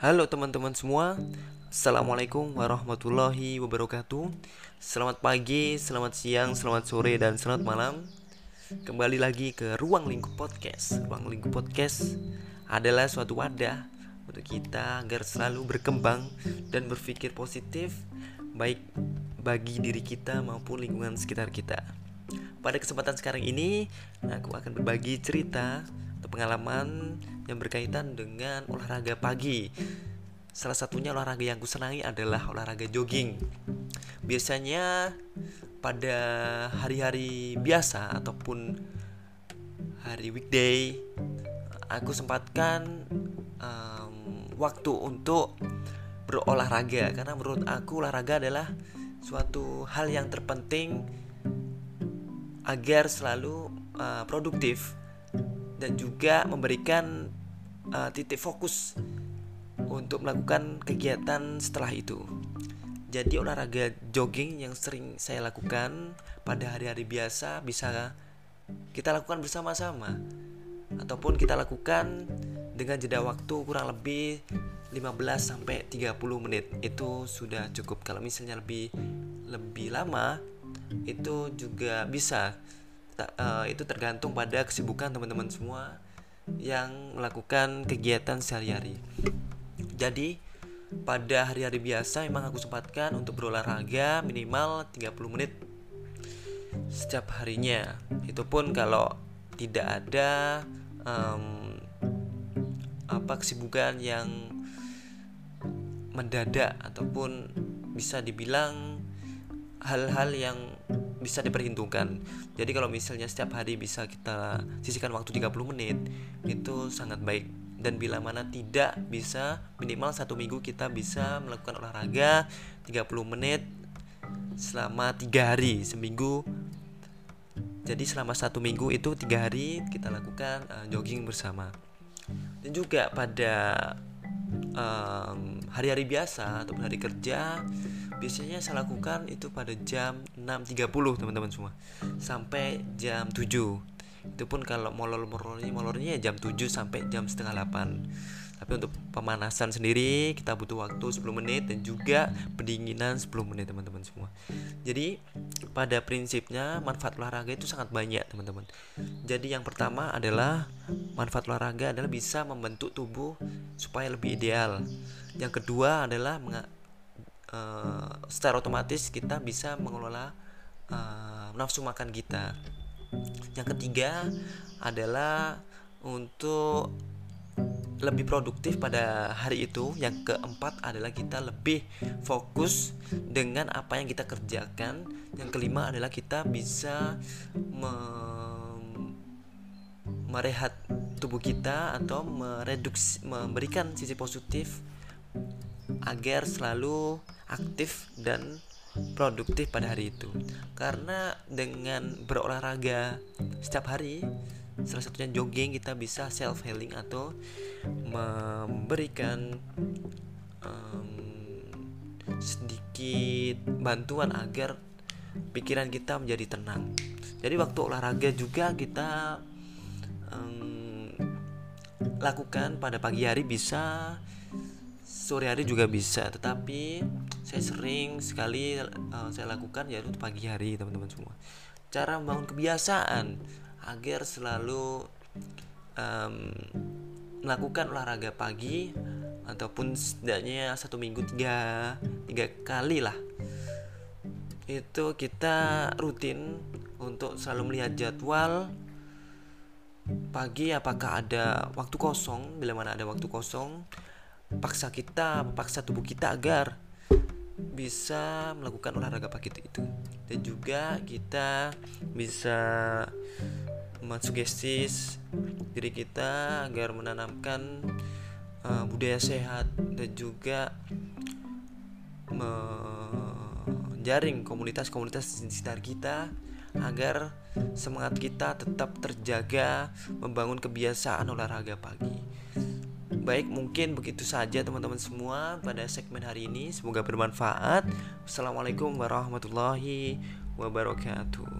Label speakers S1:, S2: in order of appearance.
S1: Halo teman-teman semua. Assalamualaikum warahmatullahi wabarakatuh. Selamat pagi, selamat siang, selamat sore, dan selamat malam. Kembali lagi ke Ruang Lingkup Podcast. Ruang Lingkup Podcast adalah suatu wadah Untuk kita agar selalu berkembang dan berpikir positif Baik bagi diri kita maupun lingkungan sekitar kita. Pada kesempatan sekarang ini Aku akan berbagi cerita atau pengalaman yang berkaitan dengan olahraga pagi. Salah satunya olahraga yang kusenangi adalah olahraga jogging. Biasanya pada hari-hari biasa ataupun hari weekday aku sempatkan um, waktu untuk berolahraga karena menurut aku olahraga adalah suatu hal yang terpenting agar selalu uh, produktif dan juga memberikan uh, titik fokus untuk melakukan kegiatan setelah itu. Jadi olahraga jogging yang sering saya lakukan pada hari-hari biasa bisa kita lakukan bersama-sama ataupun kita lakukan dengan jeda waktu kurang lebih 15 sampai 30 menit. Itu sudah cukup. Kalau misalnya lebih lebih lama itu juga bisa uh, itu tergantung pada kesibukan teman-teman semua yang melakukan kegiatan sehari-hari. Jadi pada hari-hari biasa memang aku sempatkan untuk berolahraga minimal 30 menit setiap harinya. Itu pun kalau tidak ada um, apa kesibukan yang mendadak ataupun bisa dibilang hal-hal yang bisa diperhitungkan. Jadi kalau misalnya setiap hari bisa kita sisihkan waktu 30 menit itu sangat baik. Dan bila mana tidak bisa minimal satu minggu kita bisa melakukan olahraga 30 menit selama tiga hari seminggu. Jadi selama satu minggu itu tiga hari kita lakukan uh, jogging bersama. Dan juga pada hari-hari um, biasa atau hari kerja biasanya saya lakukan itu pada jam 6.30 teman-teman semua. Sampai jam 7 itu pun kalau molor molornya molornya jam 7 sampai jam setengah 8 tapi untuk pemanasan sendiri kita butuh waktu 10 menit dan juga pendinginan 10 menit teman-teman semua. Jadi pada prinsipnya manfaat olahraga itu sangat banyak teman-teman jadi yang pertama adalah manfaat olahraga adalah bisa membentuk tubuh supaya lebih ideal yang kedua adalah uh, secara otomatis kita bisa mengelola uh, nafsu makan kita. Yang ketiga adalah untuk lebih produktif pada hari itu. Yang keempat adalah kita lebih fokus dengan apa yang kita kerjakan. Yang kelima adalah kita bisa merehat tubuh kita atau mereduksi memberikan sisi positif agar selalu aktif dan produktif pada hari itu karena dengan berolahraga setiap hari salah satunya jogging kita bisa self healing atau memberikan um, sedikit bantuan agar pikiran kita menjadi tenang. Jadi waktu olahraga juga kita um, lakukan pada pagi hari bisa sore hari juga bisa. Tetapi saya sering sekali uh, saya lakukan yaitu pagi hari teman-teman semua. Cara membangun kebiasaan agar selalu um, melakukan olahraga pagi ataupun setidaknya satu minggu tiga tiga kali lah. Itu kita rutin untuk selalu melihat jadwal pagi apakah ada waktu kosong bila mana ada waktu kosong paksa kita, paksa tubuh kita agar bisa melakukan olahraga pagi itu. Dan juga kita bisa mensugestis diri kita agar menanamkan uh, budaya sehat dan juga menjaring komunitas-komunitas di sekitar kita agar semangat kita tetap terjaga membangun kebiasaan olahraga pagi. Baik, mungkin begitu saja teman-teman semua pada segmen hari ini. Semoga bermanfaat. Assalamualaikum warahmatullahi wabarakatuh.